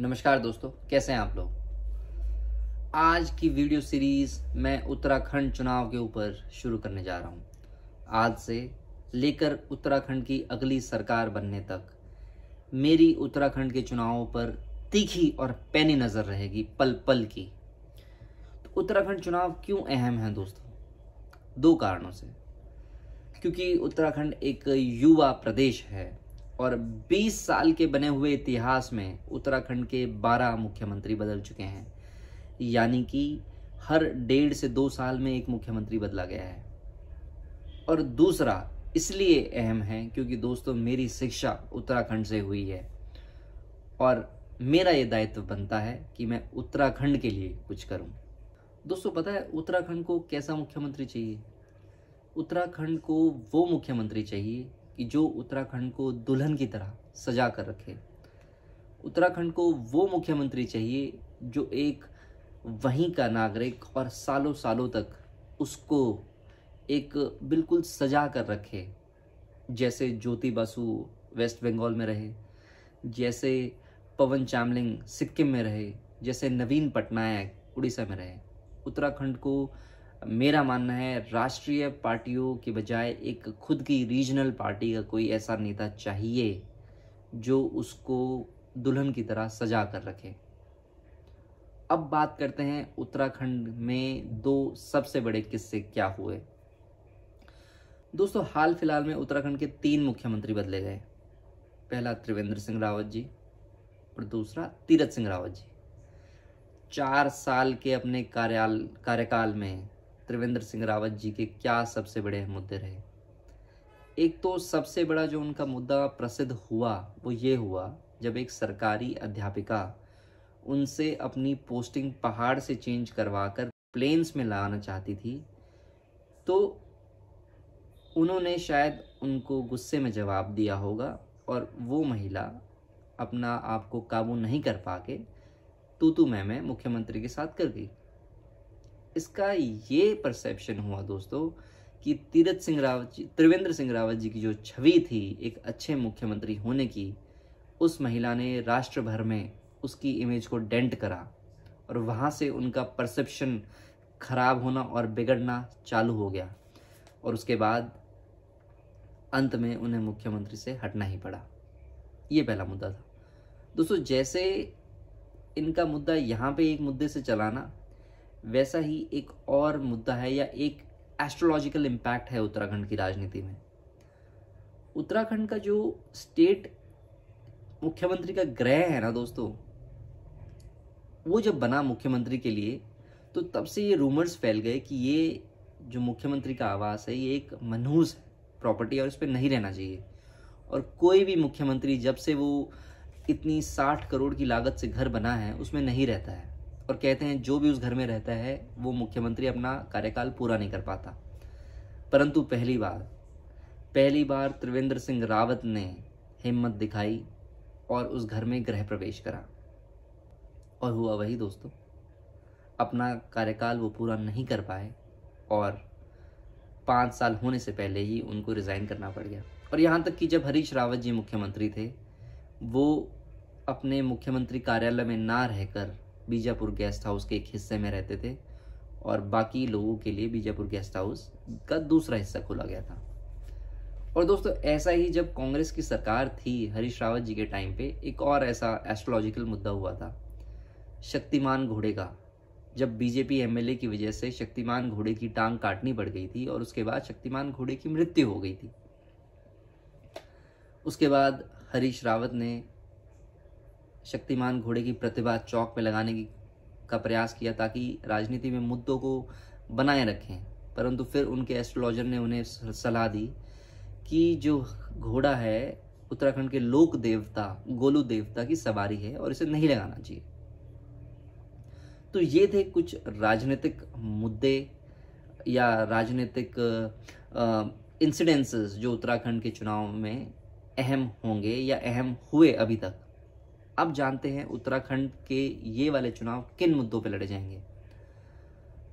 नमस्कार दोस्तों, कैसे हैं आप लोग? आज की वीडियो सीरीज़ मैं उत्तराखंड चुनाव के ऊपर शुरू करने जा रहा हूँ। आज से लेकर उत्तराखंड की अगली सरकार बनने तक, मेरी उत्तराखंड के चुनावों पर तीखी और पैनी नज़र रहेगी पल पल की। तो उत्तराखंड चुनाव क्यों अहम है दोस्तों? दो कारणों से। क्योंकि उत्तराखंड एक युवा प्रदेश है और 20 साल के बने हुए इतिहास में उत्तराखंड के 12 मुख्यमंत्री बदल चुके हैं। यानी कि हर डेढ़ से दो साल में एक मुख्यमंत्री बदला गया है। और दूसरा इसलिए अहम है क्योंकि दोस्तों मेरी शिक्षा उत्तराखंड से हुई है। और मेरा ये दायित्व बनता है कि मैं उत्तराखंड के लिए कुछ करूँ। दोस्तों पता है उत्तराखंड को कैसा मुख्यमंत्री चाहिए? उत्तराखंड को वो मुख्यमंत्री चाहिए कि जो उत्तराखंड को दुल्हन की तरह सजा कर रखे। उत्तराखंड को वो मुख्यमंत्री चाहिए जो एक वहीं का नागरिक और सालों सालों तक उसको एक बिल्कुल सजा कर रखे। जैसे ज्योति बासु वेस्ट बंगाल में रहे, जैसे पवन चामलिंग सिक्किम में रहे, जैसे नवीन पटनायक उड़ीसा में रहे। उत्तराखंड को मेरा मानना है राष्ट्रीय पार्टियों के बजाय एक खुद की रीजनल पार्टी का कोई ऐसा नेता चाहिए जो उसको दुल्हन की तरह सजा कर रखे। अब बात करते हैं उत्तराखंड में दो सबसे बड़े किस्से क्या हुए। दोस्तों, हाल फ़िलहाल में उत्तराखंड के तीन मुख्यमंत्री बदले गए। पहला त्रिवेंद्र सिंह रावत जी और दूसरा तीरथ सिंह रावत जी। चार साल के अपने कार्याल कार्यकाल में त्रिवेंद्र सिंह रावत जी के क्या सबसे बड़े मुद्दे रहे? एक तो सबसे बड़ा जो उनका मुद्दा प्रसिद्ध हुआ, वो ये हुआ, जब एक सरकारी अध्यापिका उनसे अपनी पोस्टिंग पहाड़ से चेंज करवाकर प्लेन्स में लाना चाहती थी तो उन्होंने शायद उनको गुस्से में जवाब दिया होगा और वो महिला अपना आप को काबू नहीं कर पाके तू तू मैं मैं मुख्यमंत्री के साथ कर गई। इसका ये परसेप्शन हुआ दोस्तों कि तीरथ सिंह रावत जी, त्रिवेंद्र सिंह रावत जी की जो छवि थी, एक अच्छे मुख्यमंत्री होने की, उस महिला ने राष्ट्र भर में उसकी इमेज को डेंट करा और वहाँ से उनका परसेप्शन खराब होना और बिगड़ना चालू हो गया और उसके बाद अंत में उन्हें मुख्यमंत्री से हटना ही पड़ा। ये पहला मुद्दा था। दोस्तों, जैसे इनका मुद्दा यहाँ पे एक मुद्दे से चलाना वैसा ही एक और मुद्दा है या एक एस्ट्रोलॉजिकल इम्पैक्ट है उत्तराखंड की राजनीति में। उत्तराखंड का जो स्टेट मुख्यमंत्री का ग्रह है ना दोस्तों, वो जब बना मुख्यमंत्री के लिए तो तब से ये रूमर्स फैल गए कि ये जो मुख्यमंत्री का आवास है, ये एक मनहूस प्रॉपर्टी है और इस पर नहीं रहना चाहिए। और कोई भी मुख्यमंत्री जब से वो इतनी साठ करोड़ की लागत से घर बना है, उसमें नहीं रहता है। और कहते हैं जो भी उस घर में रहता है, वो मुख्यमंत्री अपना कार्यकाल पूरा नहीं कर पाता। परंतु पहली बार पहली बार त्रिवेंद्र सिंह रावत ने हिम्मत दिखाई और उस घर में गृह प्रवेश करा। और हुआ वही दोस्तों, अपना कार्यकाल वो पूरा नहीं कर पाए और पाँच साल होने से पहले ही उनको रिज़ाइन करना पड़ गया। और यहाँ तक कि जब हरीश रावत जी मुख्यमंत्री थे, वो अपने मुख्यमंत्री कार्यालय में ना रहकर बीजापुर गेस्ट हाउस के एक हिस्से में रहते थे और बाकी लोगों के लिए बीजापुर गेस्ट हाउस का दूसरा हिस्सा खोला गया था। और दोस्तों, ऐसा ही जब कांग्रेस की सरकार थी हरीश रावत जी के टाइम पे, एक और ऐसा एस्ट्रोलॉजिकल मुद्दा हुआ था, शक्तिमान घोड़े का। जब बीजेपी एमएलए की वजह से शक्तिमान घोड़े की टांग काटनी पड़ गई थी और उसके बाद शक्तिमान घोड़े की मृत्यु हो गई थी। उसके बाद हरीश रावत ने शक्तिमान घोड़े की प्रतिभा चौक में लगाने की का प्रयास किया ताकि राजनीति में मुद्दों को बनाए रखें। परंतु फिर उनके एस्ट्रोलॉजर ने उन्हें सलाह दी कि जो घोड़ा है, उत्तराखंड के लोक देवता, गोलू देवता की सवारी है और इसे नहीं लगाना चाहिए। तो ये थे कुछ राजनीतिक मुद्दे या राजनीतिक इंसिडेंसेस जो उत्तराखंड के चुनाव में अहम होंगे या अहम हुए अभी तक। अब जानते हैं उत्तराखंड के ये वाले चुनाव किन मुद्दों पे लड़े जाएँगे।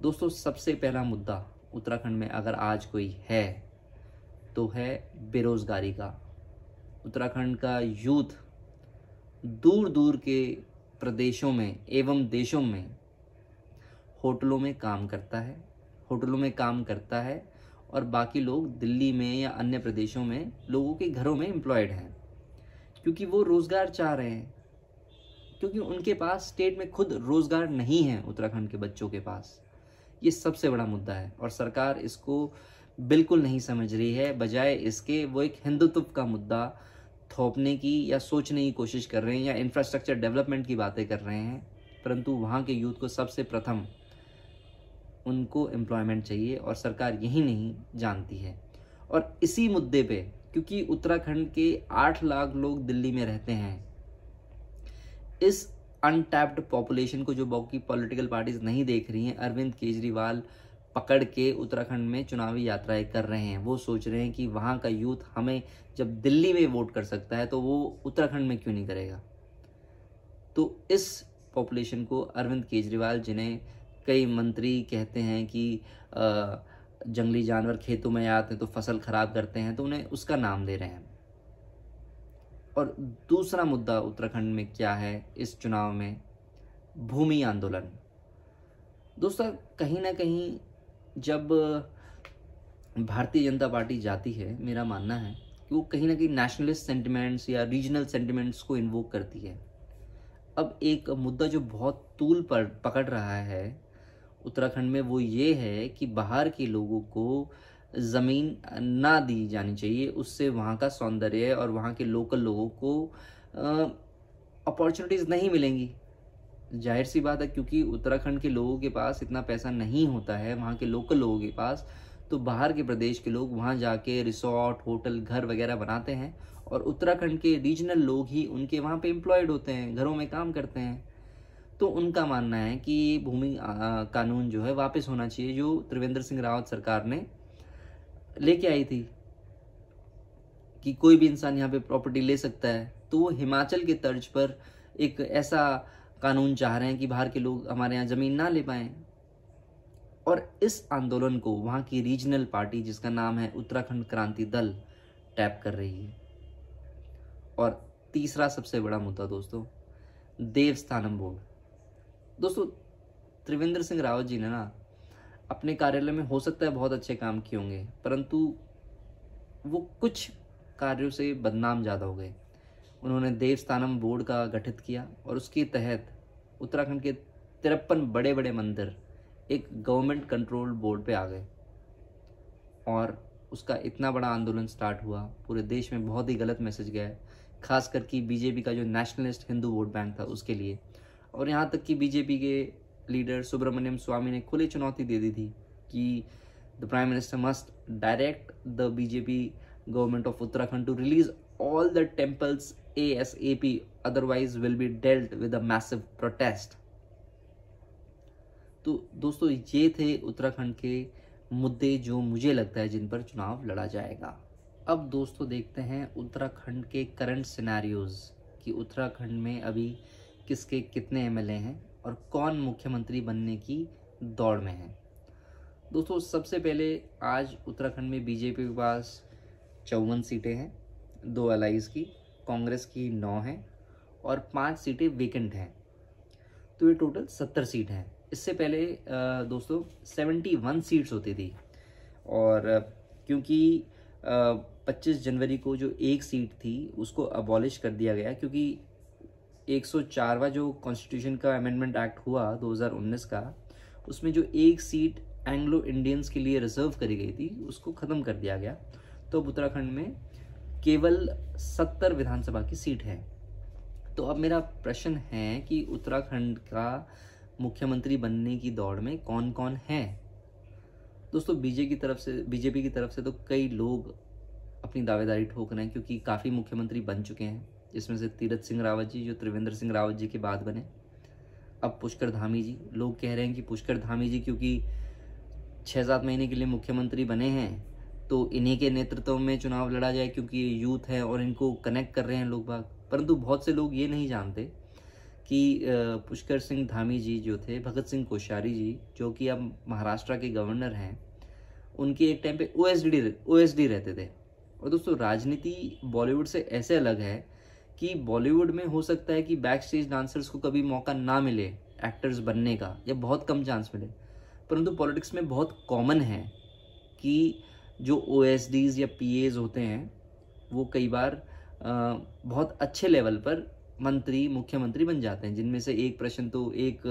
दोस्तों, सबसे पहला मुद्दा उत्तराखंड में अगर आज कोई है तो है बेरोजगारी का। उत्तराखंड का यूथ दूर दूर के प्रदेशों में एवं देशों में होटलों में काम करता है, होटलों में काम करता है और बाकी लोग दिल्ली में या अन्य प्रदेशों में लोगों के घरों में एम्प्लॉयड हैं, क्योंकि वो रोज़गार चाह रहे हैं। क्योंकि उनके पास स्टेट में खुद रोज़गार नहीं है उत्तराखंड के बच्चों के पास। ये सबसे बड़ा मुद्दा है और सरकार इसको बिल्कुल नहीं समझ रही है, बजाय इसके वो एक हिंदुत्व का मुद्दा थोपने की या सोचने की कोशिश कर रहे हैं या इंफ्रास्ट्रक्चर डेवलपमेंट की बातें कर रहे हैं। परंतु वहाँ के यूथ को सबसे प्रथम उनको एम्प्लॉयमेंट चाहिए और सरकार यही नहीं जानती है। और इसी मुद्दे पे, क्योंकि उत्तराखंड के आठ लाख लोग दिल्ली में रहते हैं इस अनटैप्ड पॉपुलेशन को जो बाकी पॉलिटिकल पार्टीज़ नहीं देख रही हैं, अरविंद केजरीवाल पकड़ के उत्तराखंड में चुनावी यात्राएँ कर रहे हैं। वो सोच रहे हैं कि वहाँ का यूथ हमें जब दिल्ली में वोट कर सकता है तो वो उत्तराखंड में क्यों नहीं करेगा? तो इस पॉपुलेशन को अरविंद केजरीवाल, जिन्हें कई मंत्री कहते हैं कि जंगली जानवर खेतों में आते हैं तो फ़सल खराब करते हैं तो उन्हें उसका नाम दे रहे हैं। और दूसरा मुद्दा उत्तराखंड में क्या है इस चुनाव में? भूमि आंदोलन। दोस्तों, कहीं ना कहीं जब भारतीय जनता पार्टी जाती है, मेरा मानना है कि वो कहीं ना कहीं नेशनलिस्ट सेंटिमेंट्स या रीजनल सेंटिमेंट्स को इन्वोक करती है। अब एक मुद्दा जो बहुत तूल पर पकड़ रहा है उत्तराखंड में, वो ये है कि बाहर के लोगों को ज़मीन ना दी जानी चाहिए, उससे वहाँ का सौंदर्य और वहाँ के लोकल लोगों को अपॉर्चुनिटीज़ नहीं मिलेंगी। ज़ाहिर सी बात है, क्योंकि उत्तराखंड के लोगों के पास इतना पैसा नहीं होता है, वहाँ के लोकल लोगों के पास तो बाहर के प्रदेश के लोग वहाँ जाके रिसोर्ट होटल घर वगैरह बनाते हैं और उत्तराखंड के रीजनल लोग ही उनके वहाँ पे एम्प्लॉयड होते हैं, घरों में काम करते हैं। तो उनका मानना है कि भूमि कानून जो है वापस होना चाहिए, जो त्रिवेंद्र सिंह रावत सरकार ने लेके आई थी कि कोई भी इंसान यहाँ पे प्रॉपर्टी ले सकता है तो वो हिमाचल के तर्ज पर एक ऐसा कानून चाह रहे हैं कि बाहर के लोग हमारे यहाँ ज़मीन ना ले पाए। और इस आंदोलन को वहाँ की रीजनल पार्टी जिसका नाम है उत्तराखंड क्रांति दल टैप कर रही है। और तीसरा सबसे बड़ा मुद्दा दोस्तों, देवस्थानम बोर्ड। दोस्तों, त्रिवेंद्र सिंह रावत जी ने ना अपने कार्यालय में हो सकता है बहुत अच्छे काम किए होंगे, परंतु वो कुछ कार्यों से बदनाम ज़्यादा हो गए। उन्होंने देवस्थानम बोर्ड का गठित किया और उसके तहत उत्तराखंड के तिरपन बड़े बड़े मंदिर एक गवर्नमेंट कंट्रोल बोर्ड पे आ गए। और उसका इतना बड़ा आंदोलन स्टार्ट हुआ, पूरे देश में बहुत ही गलत मैसेज गया खास करके बीजेपी का जो नेशनलिस्ट हिंदू वोट बैंक था उसके लिए। और यहाँ तक कि बीजेपी के लीडर सुब्रमण्यम स्वामी ने खुली चुनौती दे दी थी कि the prime minister must direct the BJP government of Uttarakhand to release all the temples A S A P otherwise will be dealt with a massive protest तो दोस्तों, ये थे उत्तराखंड के मुद्दे जो मुझे लगता है जिन पर चुनाव लड़ा जाएगा। अब दोस्तों, देखते हैं उत्तराखंड के करंट सिनेरियोज कि उत्तराखंड में अभी किसके कितने एमएलए हैं। और कौन मुख्यमंत्री बनने की दौड़ में है? दोस्तों, सबसे पहले आज उत्तराखंड में बीजेपी के पास चौवन सीटें हैं, दो अलाइज की, कांग्रेस की नौ हैं और पाँच सीटें वेकेंट हैं। तो ये टोटल सत्तर सीट हैं। इससे पहले दोस्तों सेवेंटी वन सीट्स होती थी और क्योंकि पच्चीस जनवरी को जो एक सीट थी, उसको अबॉलिश कर दिया गया क्योंकि 104वां जो कॉन्स्टिट्यूशन का अमेंडमेंट एक्ट हुआ 2019 का, उसमें जो एक सीट एंग्लो इंडियंस के लिए रिज़र्व करी गई थी, उसको ख़त्म कर दिया गया। तो अब उत्तराखंड में केवल 70 विधानसभा की सीट है। तो अब मेरा प्रश्न है कि उत्तराखंड का मुख्यमंत्री बनने की दौड़ में कौन कौन है? दोस्तों बीजेपी की तरफ़ से, बीजेपी की तरफ़ से तो कई लोग अपनी दावेदारी ठोक रहे हैं, क्योंकि काफ़ी मुख्यमंत्री बन चुके हैं। जिसमें से तीरथ सिंह रावत जी, जो त्रिवेंद्र सिंह रावत जी के बाद बने। अब पुष्कर धामी जी। लोग कह रहे हैं कि पुष्कर धामी जी क्योंकि छः सात महीने के लिए मुख्यमंत्री बने हैं तो इन्हीं के नेतृत्व में चुनाव लड़ा जाए क्योंकि ये यूथ है और इनको कनेक्ट कर रहे हैं लोग बाग। परंतु बहुत से लोग ये नहीं जानते कि पुष्कर सिंह धामी जी जो थे, भगत सिंह कोश्यारी जी, जो कि अब महाराष्ट्र के गवर्नर हैं, उनके एक टाइम पे ओ एस डी रहते थे। और दोस्तों, राजनीति बॉलीवुड से ऐसे अलग है कि बॉलीवुड में हो सकता है कि बैक स्टेज डांसर्स को कभी मौका ना मिले एक्टर्स बनने का, या बहुत कम चांस मिले। परंतु पॉलिटिक्स में बहुत कॉमन है कि जो ओ या पी होते हैं, वो कई बार बहुत अच्छे लेवल पर मंत्री, मुख्यमंत्री बन जाते हैं। जिनमें से एक प्रश्न तो एक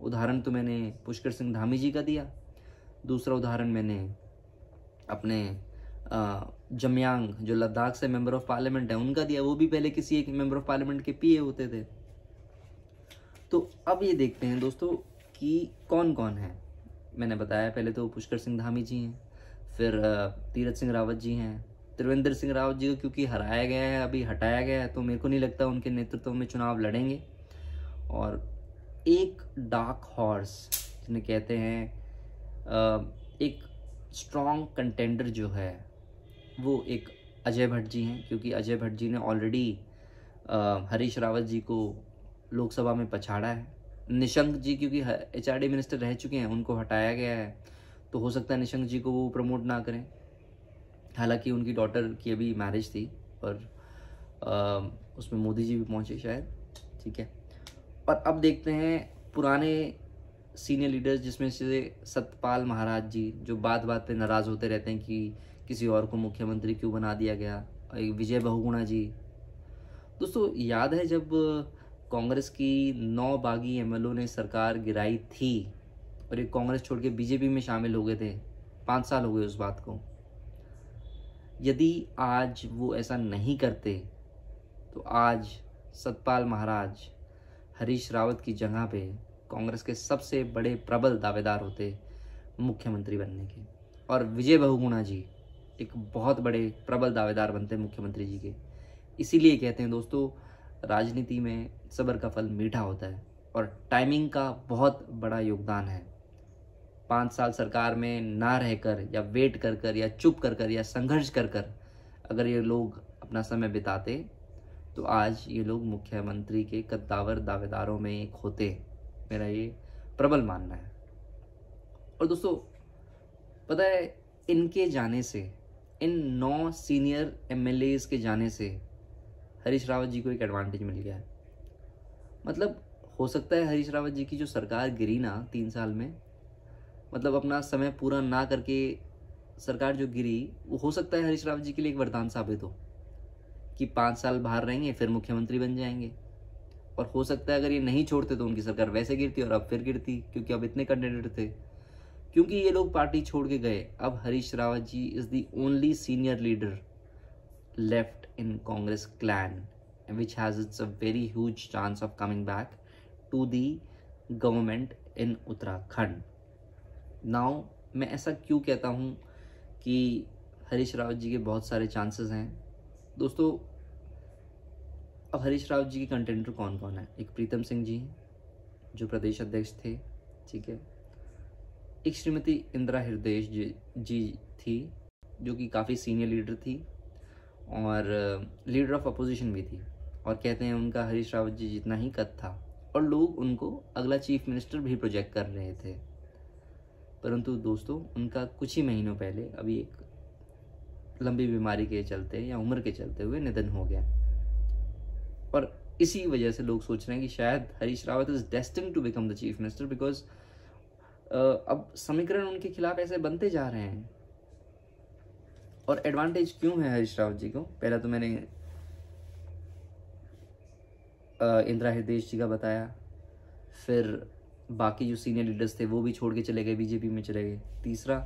उदाहरण तो मैंने पुष्कर सिंह धामी जी का दिया। दूसरा उदाहरण मैंने अपने जमयांग, जो लद्दाख से मेंबर ऑफ़ पार्लियामेंट है, उनका दिया, वो भी पहले किसी एक मेंबर ऑफ़ पार्लियामेंट के पीए होते थे। तो अब ये देखते हैं दोस्तों कि कौन कौन है। मैंने बताया पहले तो पुष्कर सिंह धामी जी हैं, फिर तीरथ सिंह रावत जी हैं, त्रिवेंद्र सिंह रावत जी को क्योंकि हराया गया है, अभी हटाया गया है तो मेरे को नहीं लगता उनके नेतृत्व में चुनाव लड़ेंगे। और एक डार्क हॉर्स जिन्हें कहते हैं एक स्ट्रॉन्ग कंटेंडर जो है वो एक अजय भट्ट जी हैं क्योंकि अजय भट्ट जी ने ऑलरेडी हरीश रावत जी को लोकसभा में पछाड़ा है। निशंक जी क्योंकि एच आर डी मिनिस्टर रह चुके हैं उनको हटाया गया है तो हो सकता है निशंक जी को वो प्रमोट ना करें। हालाँकि उनकी डॉटर की अभी मैरिज थी और आ, उसमें मोदी जी भी पहुँचे शायद ठीक है। और अब देखते हैं पुराने सीनियर लीडर्स जिसमें से सतपाल महाराज जी जो बात बात पे नाराज़ होते रहते हैं कि किसी और को मुख्यमंत्री क्यों बना दिया गया? विजय बहुगुणा जी। दोस्तों, याद है जब कांग्रेस की नौ बागी एमएलओ ने सरकार गिराई थी और एक कांग्रेस छोड़ के बीजेपी में शामिल हो गए थे? पाँच साल हो गए उस बात को। यदि आज वो ऐसा नहीं करते तो आज सतपाल महाराज, हरीश रावत की जगह पे कांग्रेस के सबसे बड़े प्रबल दावेदार होते मुख्यमंत्री बनने के। और विजय बहुगुणा जी एक बहुत बड़े प्रबल दावेदार बनते हैं मुख्यमंत्री जी के। इसीलिए कहते हैं दोस्तों, राजनीति में सबर का फल मीठा होता है और टाइमिंग का बहुत बड़ा योगदान है। पाँच साल सरकार में ना रहकर या वेट कर कर या चुप कर कर या संघर्ष कर कर अगर ये लोग अपना समय बिताते तो आज ये लोग मुख्यमंत्री के कद्दावर दावेदारों में एक होते मेरा ये प्रबल मानना है। और दोस्तों, पता है, इनके जाने से इन नौ सीनियर एम के जाने से हरीश रावत जी को एक एडवांटेज मिल गया है। मतलब हो सकता है हरीश रावत जी की जो सरकार गिरी ना तीन साल में मतलब अपना समय पूरा ना करके सरकार जो गिरी, वो हो सकता है हरीश रावत जी के लिए एक वरदान साबित हो कि पाँच साल बाहर रहेंगे, फिर मुख्यमंत्री बन जाएँगे। और हो सकता है अगर ये नहीं छोड़ते तो उनकी सरकार वैसे गिरती और अब फिर गिरती, क्योंकि अब इतने कैंडिडेट थे। क्योंकि ये लोग पार्टी छोड़ के गए। अब Harish Rawat ji is the only senior leader left in Congress clan which has it's a very huge chance of coming back to the government in Uttarakhand now मैं ऐसा क्यों कहता हूँ कि हरीश रावत जी के बहुत सारे चांसेस हैं। दोस्तों, अब हरीश रावत जी के कंटेंटर कौन कौन है? एक प्रीतम सिंह जी, जो प्रदेश अध्यक्ष थे, ठीक है? एक श्रीमती इंदिरा हृदय जी, थी जो कि काफ़ी सीनियर लीडर थी और लीडर ऑफ़ अपोजिशन भी थी। और कहते हैं उनका हरीश रावत जी जितना ही कद था। और लोग उनको अगला चीफ मिनिस्टर भी प्रोजेक्ट कर रहे थे। परंतु दोस्तों उनका कुछ ही महीनों पहले अभी एक लंबी बीमारी के चलते या उम्र के चलते हुए निधन हो गया। और इसी वजह से लोग सोच रहे हैं कि शायद Harish Rawat is destined to become the chief minister because अब समीकरण उनके खिलाफ ऐसे बनते जा रहे हैं। और एडवांटेज क्यों है हरीश रावत जी को? पहला तो मैंने इंदिरा हृदय जी का बताया। फिर बाकी जो सीनियर लीडर्स थे, वो भी छोड़ के चले गए बीजेपी में चले गए। तीसरा,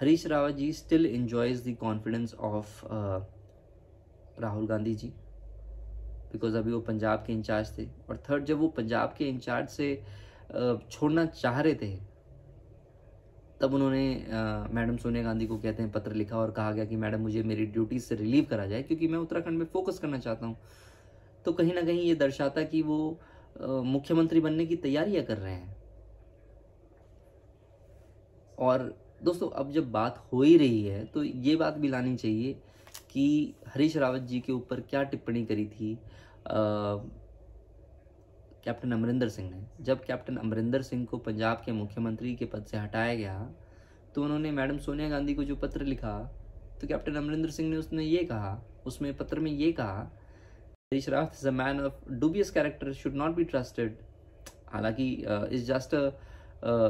Harish Rawat ji still enjoys the confidence of Rahul Gandhi ji. Because अभी वो पंजाब के इंचार्ज थे। और थर्ड जब वो पंजाब के इंचार्ज से छोड़ना चाह रहे थे। तब उन्होंने मैडम सोनिया गांधी को कहते हैं पत्र लिखा और कहा गया कि मैडम मुझे मेरी ड्यूटी से रिलीव करा जाए, क्योंकि मैं उत्तराखंड में फोकस करना चाहता हूँ। तो कहीं ना कहीं ये दर्शाता कि वो मुख्यमंत्री बनने की तैयारियाँ कर रहे हैं। और दोस्तों, अब जब बात हो ही रही है तो ये बात भी लानी चाहिए कि हरीश रावत जी के ऊपर क्या टिप्पणी करी थी। कैप्टन अमरिंदर सिंह ने। जब कैप्टन अमरिंदर सिंह को पंजाब के मुख्यमंत्री के पद से हटाया गया तो उन्होंने मैडम सोनिया गांधी को जो पत्र लिखा तो कैप्टन अमरिंदर सिंह ने उसने ये कहा, उसमें पत्र में ये कहा Harish Rawat is a man of dubious character should not be trusted हालाँकि इज़ जस्ट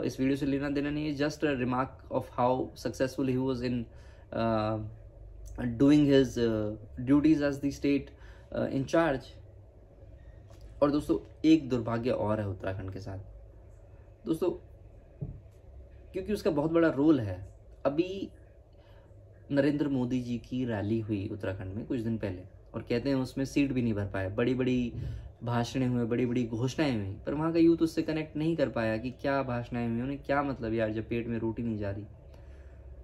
इस वीडियो से लेना देना नहीं है just a remark of how successful he was in doing his duties as the state incharge और दोस्तों, एक दुर्भाग्य और है उत्तराखंड के साथ। दोस्तों, क्योंकि उसका बहुत बड़ा रोल है, अभी नरेंद्र मोदी जी की रैली हुई उत्तराखंड में कुछ दिन पहले, और कहते हैं उसमें सीट भी नहीं भर पाए। बड़ी बड़ी भाषणें हुए बड़ी बड़ी घोषणाएँ हुई, पर वहाँ का यूथ उससे कनेक्ट नहीं कर पाया कि क्या भाषणाएँ हुई, उन्हें क्या मतलब यार, जब पेट में रोटी नहीं जा रही।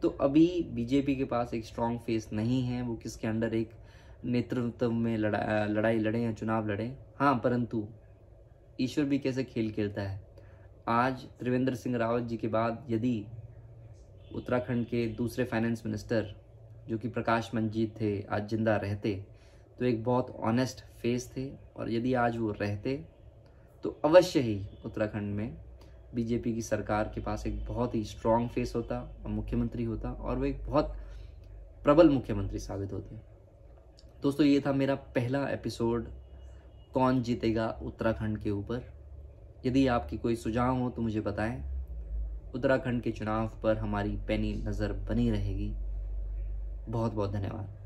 तो अभी बीजेपी के पास एक स्ट्रांग फेस नहीं है, वो किसके अंडर एक नेतृत्व में लड़ा लड़ाई लड़े या चुनाव लड़े। हाँ परंतु ईश्वर भी कैसे खेल खेलता है? आज त्रिवेंद्र सिंह रावत जी के बाद यदि उत्तराखंड के दूसरे फाइनेंस मिनिस्टर जो कि प्रकाश मंजीत थे, आज ज़िंदा रहते तो एक बहुत ऑनेस्ट फेस थे और यदि आज वो रहते तो अवश्य ही उत्तराखंड में बीजेपी की सरकार के पास एक बहुत ही स्ट्रॉन्ग फेस होता, और मुख्यमंत्री होता, और वो एक बहुत प्रबल मुख्यमंत्री साबित होते। दोस्तों, ये था मेरा पहला एपिसोड, कौन जीतेगा उत्तराखंड के ऊपर। यदि आपकी कोई सुझाव हो तो मुझे बताएँ। उत्तराखंड के चुनाव पर हमारी पैनी नज़र बनी रहेगी। बहुत बहुत धन्यवाद।